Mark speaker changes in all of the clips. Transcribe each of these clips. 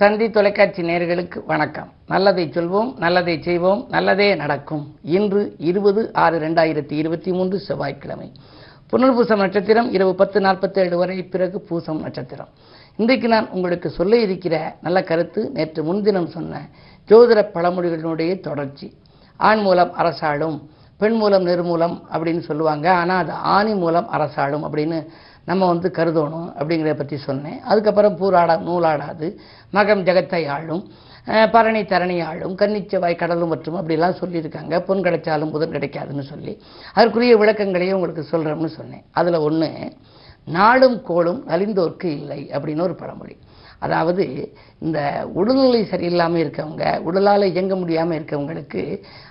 Speaker 1: தந்தி தொலைக்காட்சி நேர்களுக்கு வணக்கம். நல்லதை சொல்வோம் நல்லதை செய்வோம் நல்லதே நடக்கும். இன்று இருபது ஆறு ரெண்டாயிரத்தி இருபத்தி மூன்று செவ்வாய்க்கிழமை. புனர்பூசம் நட்சத்திரம் இரவு பத்து நாற்பத்தேழு வரை பிறகு பூசம் நட்சத்திரம். இன்றைக்கு நான் உங்களுக்கு சொல்ல இருக்கிற நல்ல கருத்து நேற்று முன்தினம் சொன்ன ஜோதிட பழமொழிகளினுடைய தொடர்ச்சி. ஆண் மூலம் அரசாளும் பெண் மூலம் நிர்மூலம் அப்படின்னு சொல்லுவாங்க. ஆனால் அது ஆணி மூலம் அரசாளும் அப்படின்னு நம்ம வந்து கருதணும் அப்படிங்கிறத பற்றி சொன்னேன். அதுக்கப்புறம் பூராடா நூலாடாது. மகம் ஜெகத்தை ஆளும் பரணி தரணி ஆளும் கன்னிச்சவாய் கடலும் மற்றும் அப்படிலாம் சொல்லியிருக்காங்க. பொன் கிடைச்சாலும் புதன் கிடைக்காதுன்னு சொல்லி. அதற்குரிய விளக்கங்களையும் உங்களுக்கு சொல்கிறோம்னு சொன்னேன். அதில் ஒன்று நாளும் கோளும் நலிந்தோர்க்கு இல்லை அப்படின்னு ஒரு பழமொழி. அதாவது இந்த உடல்நிலை சரியில்லாமல் இருக்கவங்க உடலால் இயங்க முடியாமல் இருக்கவங்களுக்கு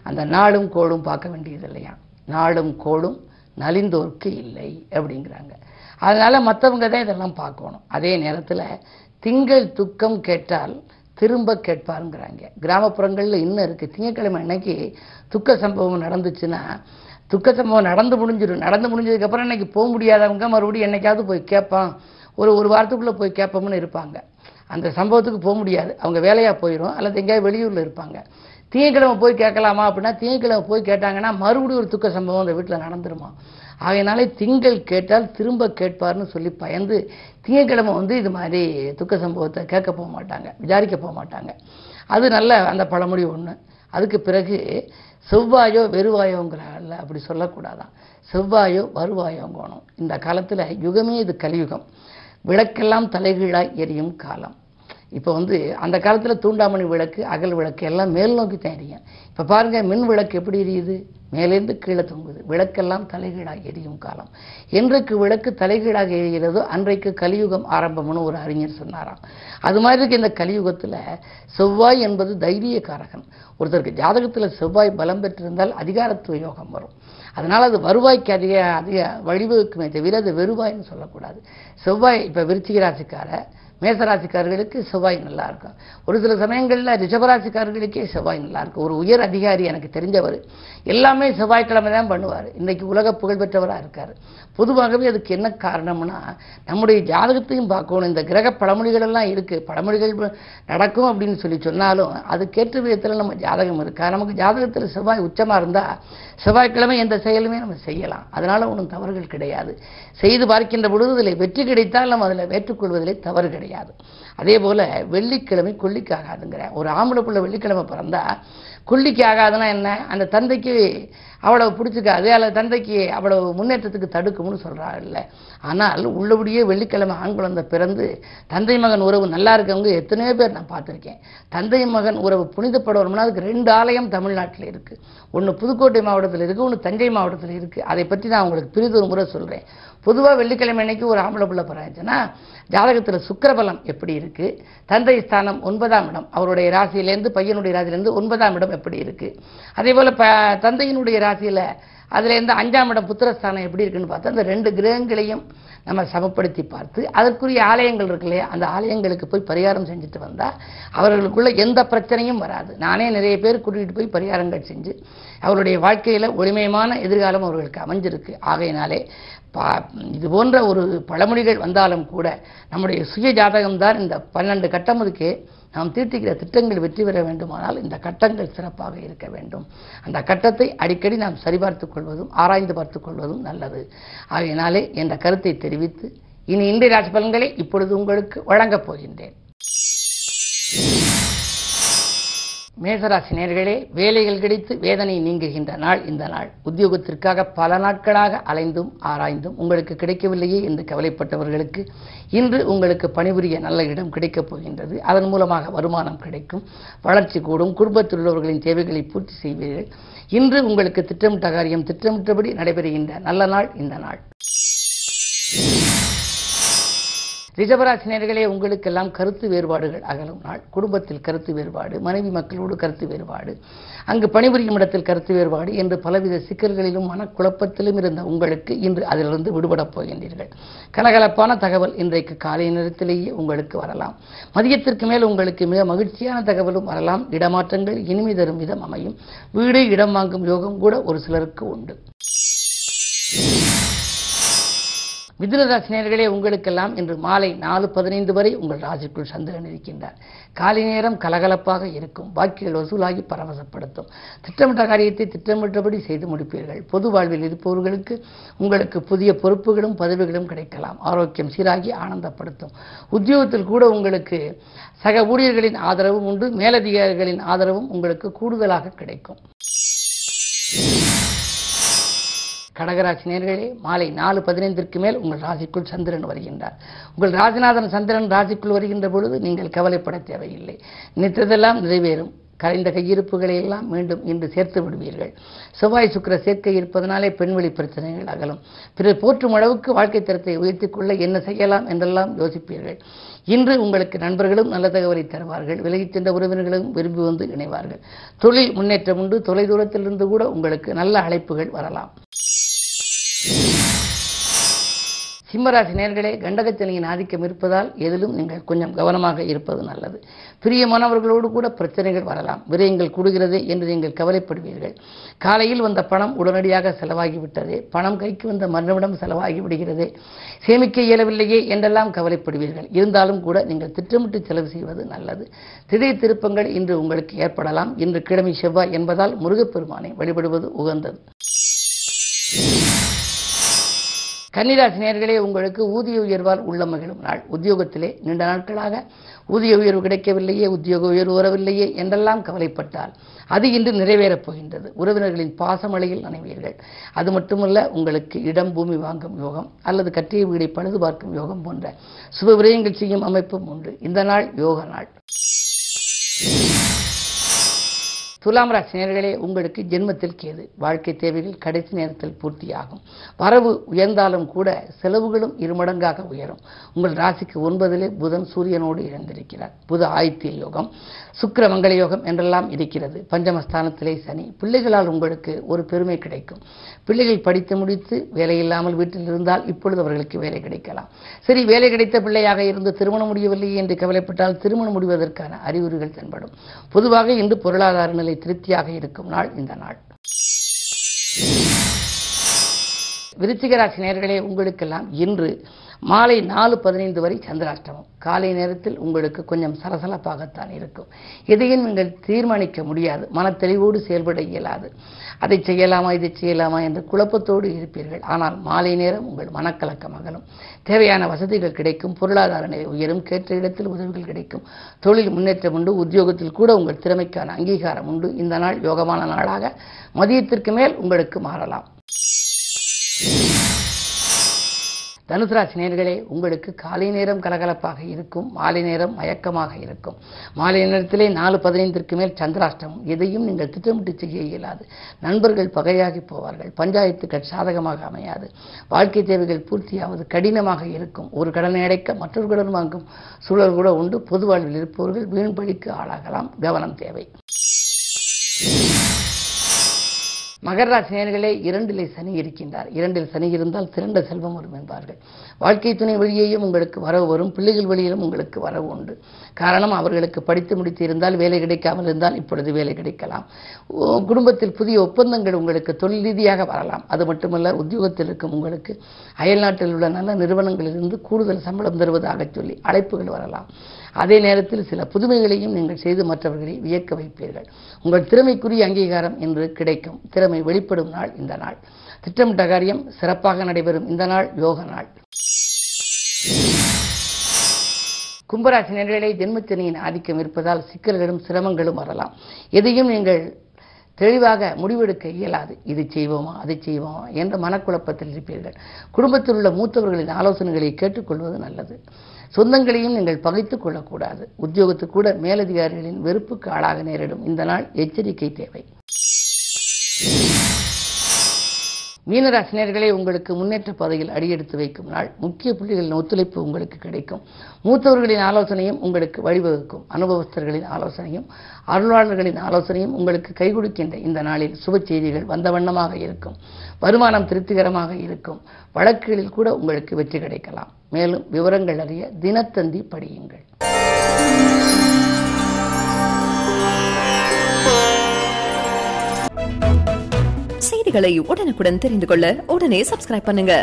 Speaker 1: அந்த நாளும் கோளும் பார்க்க வேண்டியது இல்லையா நாளும் கோளும் நலிந்தோர்க்கு இல்லை அப்படிங்கிறாங்க. அதனால் மற்றவங்க தான் இதெல்லாம் பார்க்கணும். அதே நேரத்தில் திங்கள் துக்கம் கேட்டால் திரும்ப கேட்பாருங்கிறாங்க. கிராமப்புறங்களில் இன்னும் இருக்குது திங்கட்கிழமை அன்னைக்கு துக்க சம்பவம் நடந்துச்சுன்னா துக்க சம்பவம் நடந்து முடிஞ்சிடும். நடந்து முடிஞ்சதுக்கப்புறம் இன்னைக்கு போக முடியாதவங்க மறுபடியும் என்னைக்காவது போய் கேட்பான். ஒரு ஒரு வாரத்துக்குள்ளே போய் கேட்போம்னு இருப்பாங்க. அந்த சம்பவத்துக்கு போக முடியாது. அவங்க வேலையாக போயிடும் அல்லது எங்கேயாவது வெளியூரில் இருப்பாங்க. திங்கக்கிழமை போய் கேட்கலாமா அப்படின்னா திங்கக்கிழமை போய் கேட்டாங்கன்னா மறுபடியும் ஒரு துக்க சம்பவம் அந்த வீட்டில் நடந்துருமா? ஆகையினாலே திங்கள் கேட்டால் திரும்ப கேட்பார்னு சொல்லி பயந்து திங்கக்கிழமை வந்து இது மாதிரி துக்க சம்பவத்தை கேட்க போக மாட்டாங்க விசாரிக்க போக மாட்டாங்க. அது நல்ல அந்த பழமொழி ஒன்று அதுக்கு பிறகு செவ்வாயோ வெறுவாயோங்கிறாங்கல்ல அப்படி சொல்லக்கூடாதான். செவ்வாயோ வருவாயோங்கணும். இந்த காலத்தில் யுகமே இது கலியுகம். விளக்கெல்லாம் தலைகீழாய் எரியும் காலம். இப்போ வந்து அந்த காலத்தில் தூண்டாமணி விளக்கு அகல் விளக்கு எல்லாம் மேல் நோக்கி தான் எரியும். இப்போ பாருங்கள் மின் விளக்கு எப்படி எரியுது? மேலேருந்து கீழே தொங்குது. விளக்கெல்லாம் தலைகீழாக எரியும் காலம். என்றைக்கு விளக்கு தலைகீழாக எரிகிறதோ அன்றைக்கு கலியுகம் ஆரம்பம்னு ஒரு அறிஞர் சொன்னாராம். அது மாதிரி இருக்கு இந்த கலியுகத்தில் செவ்வாய் என்பது தைரியக்காரகன். ஒருத்தருக்கு ஜாதகத்தில் செவ்வாய் பலம் பெற்றிருந்தால் அதிகாரத்துவ யோகம் வரும். அதனால் அது வருவாய்க்கு அதிக அதிக வழிவகுக்குமே தவிர அது வெறுவாய்னு சொல்லக்கூடாது. செவ்வாய் இப்போ விருச்சிக ராசிக்கார மேசராசிக்காரர்களுக்கு செவ்வாய் நல்லா இருக்கும். ஒரு சில சமயங்களில் ரிஷபராசிக்காரர்களுக்கே செவ்வாய் நல்லா இருக்கும். ஒரு உயர் அதிகாரி எனக்கு தெரிஞ்சவர் எல்லாமே செவ்வாய்க்கிழமை தான் பண்ணுவார். இன்றைக்கு உலக புகழ்பெற்றவராக இருக்கார். பொதுவாகவே அதுக்கு என்ன காரணம்னா நம்முடைய ஜாதகத்தையும் பார்க்கணும். இந்த கிரக பழமொழிகளெல்லாம் இருக்குது பழமொழிகள் நடக்கும் அப்படின்னு சொல்லி சொன்னாலும் அதுக்கேற்ற விதத்தில் நம்ம ஜாதகம் இருக்கா? நமக்கு ஜாதகத்தில் செவ்வாய் உச்சமாக இருந்தால் செவ்வாய்க்கிழமை எந்த செயலுமே நம்ம செய்யலாம். அதனால் ஒன்றும் தவறுகள் கிடையாது. செய்து பார்க்கின்ற பொழுது இதில் வெற்றி கிடைத்தால் நம்ம அதில் ஏற்றுக்கொள்வதிலே தவறு கிடையாது. அதே போல் வெள்ளிக்கிழமை கொல்லிக்கு ஆகாதுங்கிற. ஒரு ஆம்பளை பிள்ளை வெள்ளிக்கிழமை பிறந்தால் கொல்லிக்கு ஆகாதுன்னா என்ன? அந்த தந்தைக்கு அவ்வளவு பிடிச்சிக்காது. அல்லது தந்தைக்கு அவ்வளவு முன்னேற்றத்துக்கு தடுக்கும்னு சொல்கிறாங்கல்ல ஆனால் உள்ளபடியே வெள்ளிக்கிழமை ஆண் குழந்தை பிறந்து தந்தை மகன் உறவு நல்லா இருக்கவங்க எத்தனையோ பேர் நான் பார்த்துருக்கேன். தந்தை மகன் உறவு புனிதப்படணும்னா அதுக்கு ரெண்டு ஆலயம் தமிழ்நாட்டில் இருக்குது ஒன்று புதுக்கோட்டை மாவட்டத்தில் இருக்குது ஒன்று தஞ்சை மாவட்டத்தில் இருக்குது அதை பற்றி நான் உங்களுக்கு பிரிதொரு முறை சொல்கிறேன் பொதுவாக வெள்ளிக்கிழமை அன்னைக்கு ஒரு ஆம்பளை பிள்ளை பிறந்துச்சுன்னா ஜாதகத்தில் சுக்கரபலம் எப்படி இருக்குது தந்தை ஸ்தானம் ஒன்பதாம் இடம். அவருடைய ராசியிலேருந்து பையனுடைய ராசியிலேருந்து ஒன்பதாம் இடம் எப்படி இருக்குது அதே போல் ப தந்தையினுடைய ராசியில் அதுலேருந்து அஞ்சாம் இடம் புத்திரஸ்தானம் எப்படி இருக்குன்னு பார்த்தா அந்த ரெண்டு கிரகங்களையும் நம்ம சமப்படுத்தி பார்த்து அதற்குரிய ஆலயங்கள் இருக்கு இல்லையா? அந்த ஆலயங்களுக்கு போய் பரிகாரம் செஞ்சுட்டு வந்தால் அவர்களுக்குள்ள எந்த பிரச்சனையும் வராது. நானே நிறைய பேர் கூட்டிகிட்டு போய் பரிகாரங்கள் செஞ்சு அவருடைய வாழ்க்கையில் ஒளிமயமான எதிர்காலம் அவர்களுக்கு அமைஞ்சிருக்கு. ஆகையினாலே பா இது போன்ற ஒரு பழமொழிகள் வந்தாலும் கூட நம்முடைய சுய ஜாதகம்தான் இந்த பன்னெண்டு கட்டமுக்கு நாம் தீர்த்திக்கிற திட்டங்கள் வெற்றி பெற வேண்டுமானால் இந்த கட்டங்கள் சிறப்பாக இருக்க வேண்டும். அந்த கட்டத்தை அடிக்கடி நாம் சரிபார்த்துக் கொள்வதும் ஆராய்ந்து பார்த்துக் கொள்வதும் நல்லது. ஆகையினாலே என்ற கருத்தை தெரிவித்து இனி இன்றைய ராசி பலன்களை இப்பொழுது உங்களுக்கு வழங்கப் போகின்றேன். மேசராசி நேர்களே வேலைகள் கிடைத்து வேதனை நீங்குகின்ற நாள் இந்த நாள். உத்தியோகத்திற்காக பல நாட்களாக அலைந்தும் ஆராய்ந்தும் உங்களுக்கு கிடைக்கவில்லையே என்று கவலைப்பட்டவர்களுக்கு இன்று உங்களுக்கு பணிபுரிய நல்ல இடம் கிடைக்கப் போகின்றது. அதன் மூலமாக வருமானம் கிடைக்கும். வளர்ச்சி கூடும். குடும்பத்தில் உள்ளவர்களின் தேவைகளை பூர்த்தி செய்வீர்கள். இன்று உங்களுக்கு திட்டமிட்ட காரியம் திட்டமிட்டபடி நடைபெறுகின்ற நல்ல நாள் இந்த நாள். ரிஷபராசினியர்களே உங்களுக்கெல்லாம் கருத்து வேறுபாடுகள் அகலும் நாள். குடும்பத்தில் கருத்து வேறுபாடு மனைவி மக்களோடு கருத்து வேறுபாடு அங்கு பணிபுரியும் இடத்தில் கருத்து வேறுபாடு என்று பலவித சிக்கல்களிலும் மனக்குழப்பத்திலும் இருந்த உங்களுக்கு இன்று அதிலிருந்து விடுபடப் போகின்றீர்கள். கலகலப்பான தகவல் இன்றைக்கு காலை நேரத்திலேயே உங்களுக்கு வரலாம். மதியத்திற்கு மேல் உங்களுக்கு மிக மகிழ்ச்சியான தகவலும் வரலாம். இடமாற்றங்கள் இனிமை தரும் விதம் அமையும். வீடு இடம் வாங்கும் யோகம் கூட ஒரு சிலருக்கு உண்டு. மிதுனராசி நேர்களே உங்களுக்கெல்லாம் இன்று மாலை நாலு பதினைந்து வரை உங்கள் ராசிக்குள் சந்திரன் இருக்கின்றார். காலை நேரம் கலகலப்பாக இருக்கும். வாக்கிகள் வசூலாகி பரவசப்படுத்தும். திட்டமிட்ட காரியத்தை திட்டமிட்டபடி செய்து முடிப்பீர்கள். பொது வாழ்வில் இருப்பவர்களுக்கு உங்களுக்கு புதிய பொறுப்புகளும் பதவிகளும் கிடைக்கலாம். ஆரோக்கியம் சீராகி ஆனந்தப்படுத்தும். உத்தியோகத்தில் கூட உங்களுக்கு சக ஊழியர்களின் ஆதரவும் உண்டு. மேலதிகாரிகளின் ஆதரவும் உங்களுக்கு கூடுதலாக கிடைக்கும். கடகராசி நேர்களே மாலை நாலு பதினைந்திற்கு மேல் உங்கள் ராசிக்குள் சந்திரன் வருகின்றார். உங்கள் ராஜநாதன் சந்திரன் ராசிக்குள் வருகின்ற பொழுது நீங்கள் கவலைப்பட தேவையில்லை. நினைத்ததெல்லாம் நிறைவேறும். கரைந்த கையிருப்புகளை எல்லாம் மீண்டும் இன்று சேர்த்து விடுவீர்கள். செவ்வாய் சுக்கிர சேர்க்கை இருப்பதனாலே பெண்வெளி பிரச்சனைகள் அகலும். பிறர் போற்றும் அளவுக்கு வாழ்க்கை தரத்தை உயர்த்தி கொள்ள என்ன செய்யலாம் என்றெல்லாம் யோசிப்பீர்கள். இன்று உங்களுக்கு நண்பர்களும் நல்ல தகவலை தருவார்கள். விலகிச் சென்ற உறவினர்களும் விரும்பி வந்து இணைவார்கள். தொழில் முன்னேற்றம் உண்டு. தொலைதூரத்திலிருந்து கூட உங்களுக்கு நல்ல அழைப்புகள் வரலாம். சிம்மராசி நேர்களே கண்டகச்சனியின் ஆதிக்கம் இருப்பதால் எதிலும் நீங்கள் கொஞ்சம் கவனமாக இருப்பது நல்லது. பிரியமானவர்களோடு கூட பிரச்சனைகள் வரலாம். விரயங்கள் கூடுகிறதே என்று நீங்கள் கவலைப்படுவீர்கள். காலையில் வந்த பணம் உடனடியாக செலவாகிவிட்டதே. பணம் கைக்கு வந்த மறுநிமிடம் செலவாகி விடுகிறதே. சேமிக்க இயலவில்லையே என்றெல்லாம் கவலைப்படுவீர்கள். இருந்தாலும் கூட நீங்கள் திட்டமிட்டு செலவு செய்வது நல்லது. திடீர் திருப்பங்கள் இன்று உங்களுக்கு ஏற்படலாம். இன்று கிழமை செவ்வாய் என்பதால் முருகப்பெருமானை வழிபடுவது உகந்தது. கன்னிராசி நேர்களே உங்களுக்கு ஊதிய உயர்வால் உள்ள மகிழும் நாள். உத்தியோகத்திலே நீண்ட நாட்களாக ஊதிய உயர்வு கிடைக்கவில்லையே உத்தியோக உயர்வு வரவில்லையே என்றெல்லாம் கவலைப்பட்டால் அது இன்று நிறைவேறப் போகின்றது. உறவினர்களின் பாசமழையில் நனைவீர்கள். அது மட்டுமல்ல உங்களுக்கு இடம் பூமி வாங்கும் யோகம் அல்லது கட்டிய வீடை பழுது பார்க்கும் யோகம் போன்ற சுப விரயங்கள் செய்யும் அமைப்பும் உண்டு. இந்த நாள் யோக நாள். துலாம் ராசி நேர்களே உங்களுக்கு ஜென்மத்தில் கேது வாழ்க்கை தேவைகள் கடைசி நேரத்தில் பூர்த்தியாகும். வரவு உயர்ந்தாலும் கூட செலவுகளும் இருமடங்காக உயரும். உங்கள் ராசிக்கு ஒன்பதிலே புதன் சூரியனோடு இணைந்திருக்கிறார். புத ஆதித்ய யோகம் சுக்கிர மங்கள யோகம் என்றெல்லாம் இருக்கிறது. பஞ்சமஸ்தானத்திலே சனி. பிள்ளைகளால் உங்களுக்கு ஒரு பெருமை கிடைக்கும். பிள்ளைகள் படித்து முடித்து வேலை இல்லாமல் வீட்டில் இருந்தால் இப்பொழுது அவர்களுக்கு வேலை கிடைக்கலாம். சரி வேலை கிடைத்த பிள்ளையாக இருந்து திருமணம் முடியவில்லை என்று கவலைப்பட்டால் திருமணம் முடிவதற்கான அறிகுறிகள் தென்படும். பொதுவாக இன்று பொருளாதார நிலை திருப்தியாக இருக்கும் நாள் இந்த நாள். விருச்சிகராசி நேர்களே உங்களுக்கெல்லாம் இன்று மாலை நாலு பதினைந்து வரை சந்திராஷ்டமம். காலை நேரத்தில் உங்களுக்கு கொஞ்சம் சலசலப்பாகத்தான் இருக்கும். எதையும் நீங்கள் தீர்மானிக்க முடியாது. மனத்தெளிவோடு செயல்பட இயலாது. அதை செய்யலாமா இதை செய்யலாமா என்ற குழப்பத்தோடு இருப்பீர்கள். ஆனால் மாலை நேரம் உங்கள் மனக்கலக்கம் அகலும். தேவையான வசதிகள் கிடைக்கும். பொருளாதார நிலை உயரும். கேட்ட இடத்தில் உதவிகள் கிடைக்கும். தொழில் முன்னேற்றம் உண்டு. உத்தியோகத்தில் கூட உங்கள் திறமைக்கான அங்கீகாரம் உண்டு. இந்த நாள் யோகமான நாளாக மதியத்திற்கு மேல் உங்களுக்கு மாறலாம். தனுசராசி நேர்களே உங்களுக்கு காலை நேரம் கலகலப்பாக இருக்கும் மாலை நேரம் மயக்கமாக இருக்கும். மாலை நேரத்திலே நாலு பதினைந்திற்கு மேல் சந்திராஷ்டமம். எதையும் நீங்கள் திட்டமிட்டு செய்ய இயலாது. நண்பர்கள் பகையாகி போவார்கள். பஞ்சாயத்துக்கள் சாதகமாக அமையாது. வாழ்க்கை தேவைகள் பூர்த்தியாவது கடினமாக இருக்கும். ஒரு கடனை அடைக்க மற்றொரு கடன் வாங்கும் சூழல் கூட உண்டு. பொது வாழ்வில் இருப்பவர்கள் வீண் பழிக்கு ஆளாகலாம். கவனம் தேவை. மகர ராசினியர்களே இரண்டிலே சனி இருக்கின்றார். இரண்டில் சனி இருந்தால் திரண்ட செல்வம் வரும் என்பார்கள். வாழ்க்கை துணை வழியையும் உங்களுக்கு வரவு வரும். பிள்ளைகள் வழியிலும் உங்களுக்கு வரவு உண்டு. காரணம் அவர்களுக்கு படித்து முடித்து இருந்தால் வேலை கிடைக்காமல் இருந்தால் இப்பொழுது வேலை கிடைக்கலாம். குடும்பத்தில் புதிய ஒப்பந்தங்கள் உங்களுக்கு தொழில் ரீதியாக வரலாம். அது மட்டுமல்ல உத்தியோகத்தில் இருக்கும் உங்களுக்கு அயல்நாட்டில் உள்ள நல்ல நிறுவனங்களிலிருந்து கூடுதல் சம்பளம் தருவதாக சொல்லி அழைப்புகள் வரலாம். அதே நேரத்தில் சில புதுமைகளையும் நீங்கள் செய்து மற்றவர்களை வியக்க வைப்பீர்கள். உங்கள் திறமைக்குரிய அங்கீகாரம் இன்று கிடைக்கும். திறமை வெளிப்படும் நாள் இந்த நாள். திட்டமிட்ட காரியம் சிறப்பாக நடைபெறும் இந்த நாள் யோக நாள். கும்பராசி நேர்களை ஜென்மச்சனியின் ஆதிக்கம் இருப்பதால் சிக்கல்களும் சிரமங்களும் வரலாம். எதையும் நீங்கள் தெளிவாக முடிவெடுக்க இயலாது. இது செய்வோமா அதை செய்வோமா என்ற மனக்குழப்பத்தில் இருப்பீர்கள். குடும்பத்தில் உள்ள மூத்தவர்களின் ஆலோசனைகளை கேட்டுக்கொள்வது நல்லது. சொந்தங்களையும் நீங்கள் பகைத்துக் கொள்ளக்கூடாது. உத்தியோகத்து கூட மேலதிகாரிகளின் வெறுப்புக்கு ஆளாக நேரிடும். இந்த நாள் எச்சரிக்கை தேவை. மீனராசினியர்களே உங்களுக்கு முன்னேற்ற பாதையில் அடியெடுத்து வைக்கும் நாள். முக்கிய புள்ளிகளின் ஒத்துழைப்பு உங்களுக்கு கிடைக்கும். மூத்தவர்களின் ஆலோசனையும் உங்களுக்கு வழிவகுக்கும். அனுபவஸ்தர்களின் ஆலோசனையும் அருளாளர்களின் ஆலோசனையும் உங்களுக்கு கைகொடுக்கின்ற இந்த நாளில் சுப செய்திகள் வந்த வண்ணமாக இருக்கும். வருமானம் திருப்திகரமாக இருக்கும். வழக்குகளில் கூட உங்களுக்கு வெற்றி கிடைக்கலாம். மேலும் விவரங்கள் அறிய தினத்தந்தி படியுங்கள்.
Speaker 2: செய்திகளை உடனுக்குடன் தெரிந்து கொள்ள உடனே சப்ஸ்கிரைப் பண்ணுங்க.